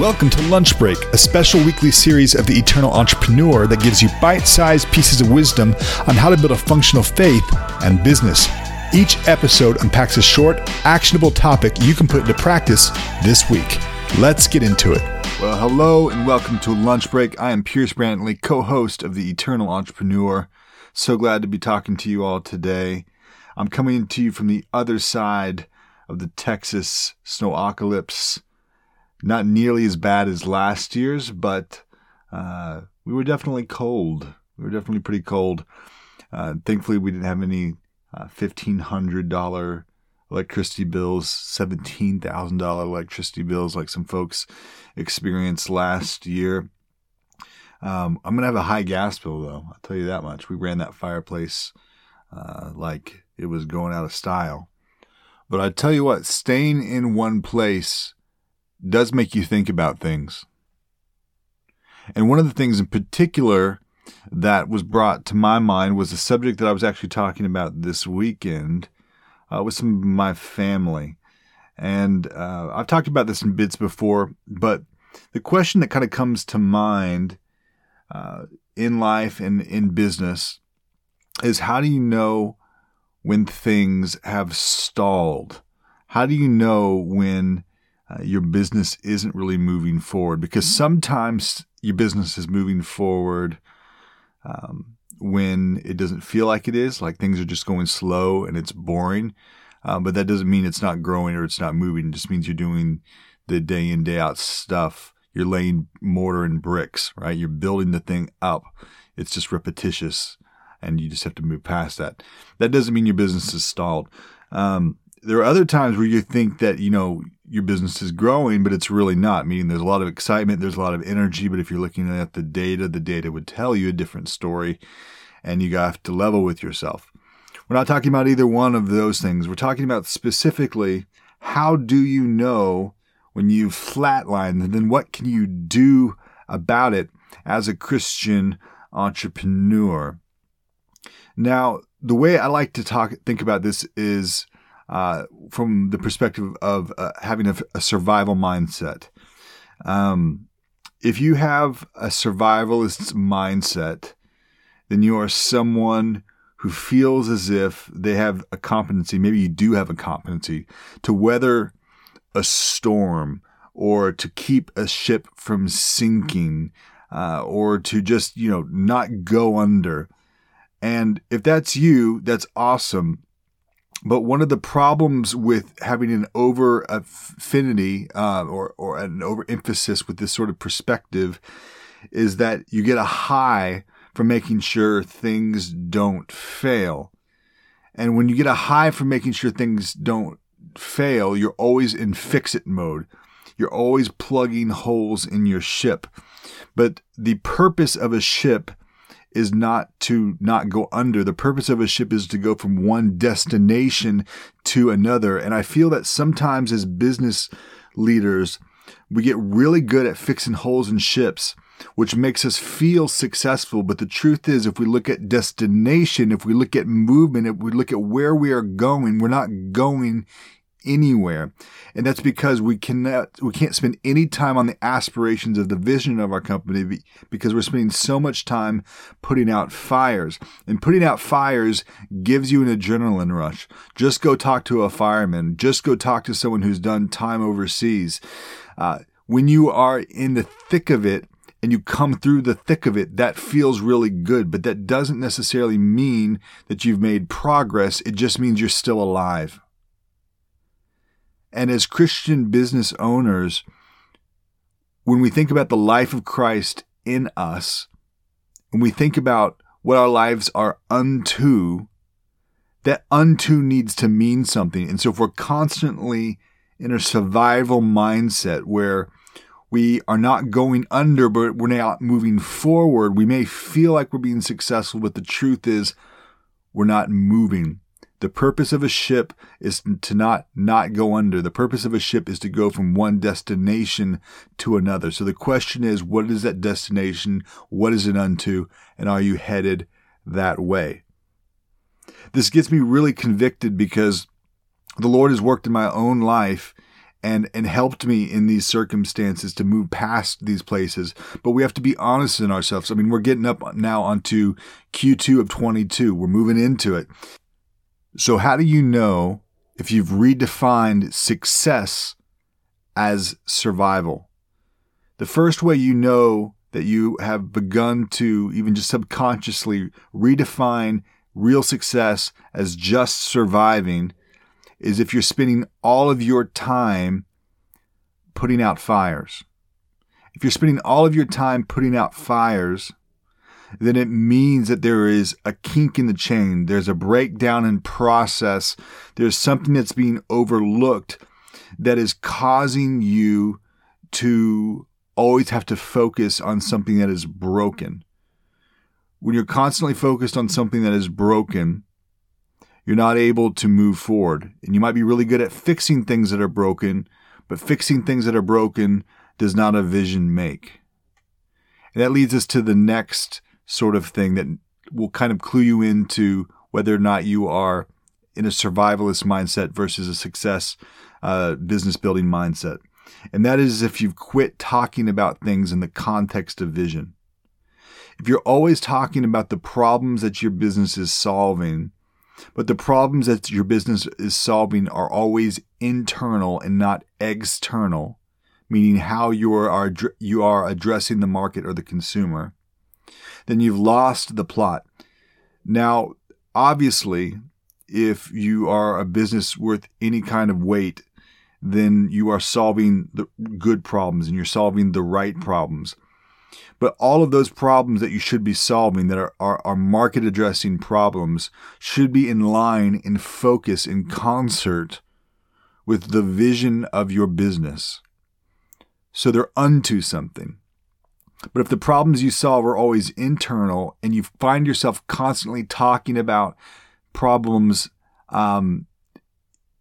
Welcome to Lunch Break, a special weekly series of the Eternal Entrepreneur that gives you bite sized pieces of wisdom on how to build a functional faith and business. Each episode unpacks a short, actionable topic you can put into practice this week. Let's get into it. Well, hello and welcome to Lunch Break. I am Pierce Brantley, co host of the Eternal Entrepreneur. So glad to be talking to you all today. I'm coming to you from the other side of the Texas snow snowocalypse. Not nearly as bad as last year's, but uh, we were definitely cold. We were definitely pretty cold. Uh, thankfully, we didn't have any uh, $1,500 electricity bills, $17,000 electricity bills like some folks experienced last year. Um, I'm going to have a high gas bill, though. I'll tell you that much. We ran that fireplace uh, like it was going out of style. But I tell you what, staying in one place does make you think about things. And one of the things in particular that was brought to my mind was a subject that I was actually talking about this weekend uh, with some of my family. And uh, I've talked about this in bits before, but the question that kind of comes to mind uh, in life and in business is how do you know when things have stalled? How do you know when uh, your business isn't really moving forward? Because sometimes your business is moving forward um, when it doesn't feel like it is, like things are just going slow and it's boring. Uh, but that doesn't mean it's not growing or it's not moving. It just means you're doing the day in, day out stuff. You're laying mortar and bricks, right? You're building the thing up. It's just repetitious and you just have to move past that. That doesn't mean your business is stalled. Um, there are other times where you think that, you know, your business is growing, but it's really not. Meaning there's a lot of excitement, there's a lot of energy, but if you're looking at the data, the data would tell you a different story and you have to level with yourself. We're not talking about either one of those things. We're talking about specifically how do you know when you've flatlined and then what can you do about it as a Christian entrepreneur? Now, the way I like to talk, think about this is uh, from the perspective of uh, having a, a, survival mindset. Um, if you have a survivalist mindset, then you are someone who feels as if they have a competency, maybe you do have a competency to weather a storm or to keep a ship from sinking uh, or to just, you know, not go under. And if that's you, that's awesome. But one of the problems with having an over affinity uh, or, or an overemphasis with this sort of perspective is that you get a high from making sure things don't fail. And when you get a high from making sure things don't fail, you're always in fix it mode. You're always plugging holes in your ship. But the purpose of a ship is not to not go under. The purpose of a ship is to go from one destination to another. And I feel that sometimes as business leaders, we get really good at fixing holes in ships, which makes us feel successful. But the truth is, if we look at destination, if we look at movement, if we look at where we are going, we're not going anywhere. And that's because we cannot, we can't spend any time on the aspirations of the vision of our company because we're spending so much time putting out fires. And putting out fires gives you an adrenaline rush. Just go talk to a fireman. Just go talk to someone who's done time overseas. Uh, when you are in the thick of it, and you come through the thick of it, that feels really good, but that doesn't necessarily mean that you've made progress. It just means you're still alive. And as Christian business owners, when we think about the life of Christ in us, when we think about what our lives are unto, that unto needs to mean something. And so if we're constantly in a survival mindset where we are not going under, but we're not moving forward, we may feel like we're being successful, but the truth is we're not moving. The purpose of a ship is to not not go under. The purpose of a ship is to go from one destination to another. So the question is, what is that destination? What is it unto? And are you headed that way? This gets me really convicted because the Lord has worked in my own life and and helped me in these circumstances to move past these places. But we have to be honest in ourselves. I mean, we're getting up now onto Q2 of 22. We're moving into it. So how do you know if you've redefined success as survival? The first way you know that you have begun to even just subconsciously redefine real success as just surviving is if you're spending all of your time putting out fires. If you're spending all of your time putting out fires, then it means that there is a kink in the chain. There's a breakdown in process. There's something that's being overlooked that is causing you to always have to focus on something that is broken. When you're constantly focused on something that is broken, you're not able to move forward. And you might be really good at fixing things that are broken, but fixing things that are broken does not a vision make. And that leads us to the next sort of thing that will kind of clue you into whether or not you are in a survivalist mindset versus a success uh, business building mindset. And that is if you've quit talking about things in the context of vision. If you're always talking about the problems that your business is solving but the problems that your business is solving are always internal and not external, meaning how you are, you are addressing the market or the consumer. Then you've lost the plot. Now, obviously, if you are a business worth any kind of weight, then you are solving the good problems and you're solving the right problems. But all of those problems that you should be solving that are, are, are market addressing problems should be in line, in focus, in concert with the vision of your business. So they're unto something. But if the problems you solve are always internal and you find yourself constantly talking about problems um,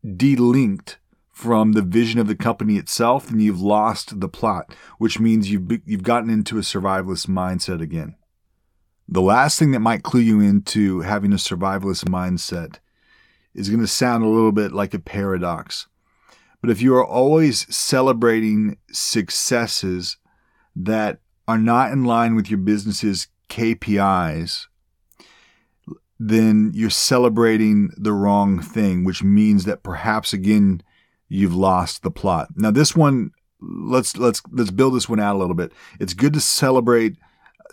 delinked from the vision of the company itself, then you've lost the plot, which means you've you've gotten into a survivalist mindset again. The last thing that might clue you into having a survivalist mindset is going to sound a little bit like a paradox. But if you are always celebrating successes that are not in line with your business's KPIs, then you're celebrating the wrong thing, which means that perhaps again you've lost the plot. Now this one, let's let's let's build this one out a little bit. It's good to celebrate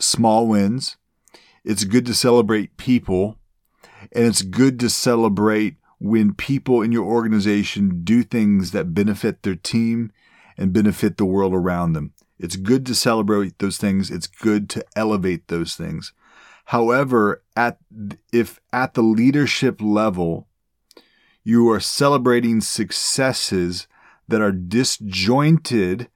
small wins. It's good to celebrate people, and it's good to celebrate when people in your organization do things that benefit their team and benefit the world around them. It's good to celebrate those things. It's good to elevate those things. However, at if at the leadership level you are celebrating successes that are disjointed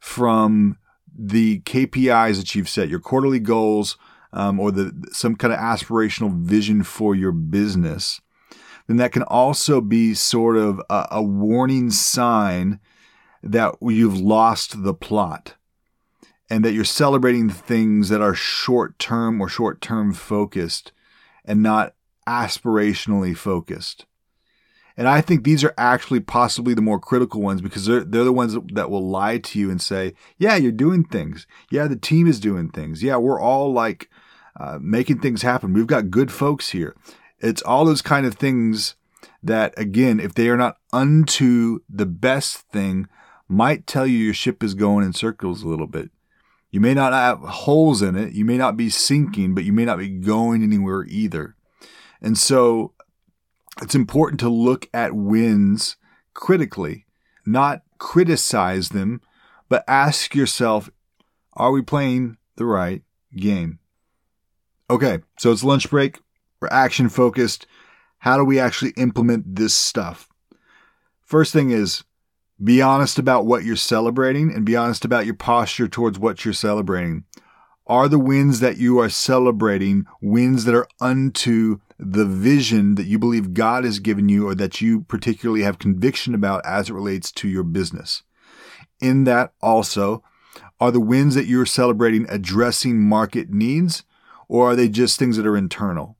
from the KPIs that you've set, your quarterly goals, um, or the some kind of aspirational vision for your business, then that can also be sort of a, a warning sign that you've lost the plot and that you're celebrating things that are short term or short term focused and not aspirationally focused. And I think these are actually possibly the more critical ones because they're, they're the ones that will lie to you and say, yeah, you're doing things. Yeah, the team is doing things. Yeah, we're all like uh, making things happen. We've got good folks here. It's all those kind of things that, again, if they are not unto the best thing, might tell you your ship is going in circles a little bit. You may not have holes in it. You may not be sinking, but you may not be going anywhere either. And so it's important to look at wins critically, not criticize them, but ask yourself, are we playing the right game? Okay, so it's lunch break. We're action focused. How do we actually implement this stuff? First thing is be honest about what you're celebrating and be honest about your posture towards what you're celebrating. Are the wins that you are celebrating wins that are unto the vision that you believe God has given you or that you particularly have conviction about as it relates to your business? In that also, are the wins that you're celebrating addressing market needs or are they just things that are internal?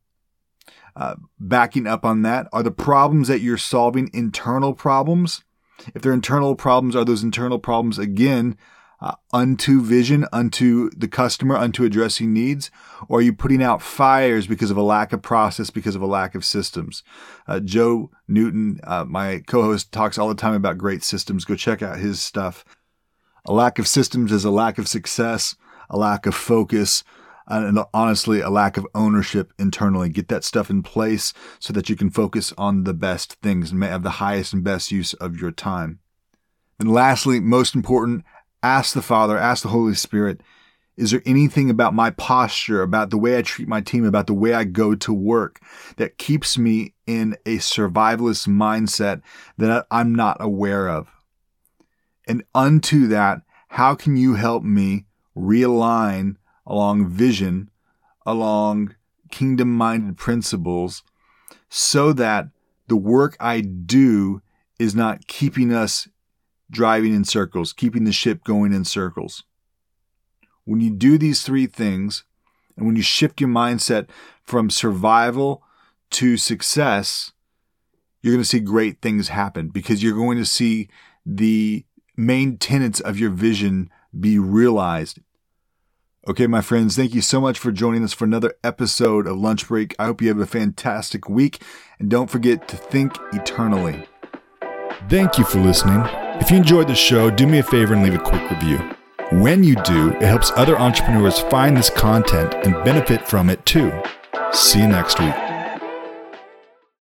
Uh, backing up on that, are the problems that you're solving internal problems If they're internal problems, are those internal problems again uh, unto vision, unto the customer, unto addressing needs? Or are you putting out fires because of a lack of process, because of a lack of systems? Uh, Joe Newton, uh, my co host, talks all the time about great systems. Go check out his stuff. A lack of systems is a lack of success, a lack of focus, and honestly, a lack of ownership internally. Get that stuff in place so that you can focus on the best things and have the highest and best use of your time. And lastly, most important, ask the Father, ask the Holy Spirit, is there anything about my posture, about the way I treat my team, about the way I go to work that keeps me in a survivalist mindset that I'm not aware of? And unto that, how can you help me realign along vision, along kingdom minded principles, so that the work I do is not keeping us driving in circles, keeping the ship going in circles. When you do these three things, and when you shift your mindset from survival to success, you're going to see great things happen because you're going to see the main tenets of your vision be realized. Okay, my friends, thank you so much for joining us for another episode of Lunch Break. I hope you have a fantastic week and don't forget to think eternally. Thank you for listening. If you enjoyed the show, do me a favor and leave a quick review. When you do, it helps other entrepreneurs find this content and benefit from it too. See you next week.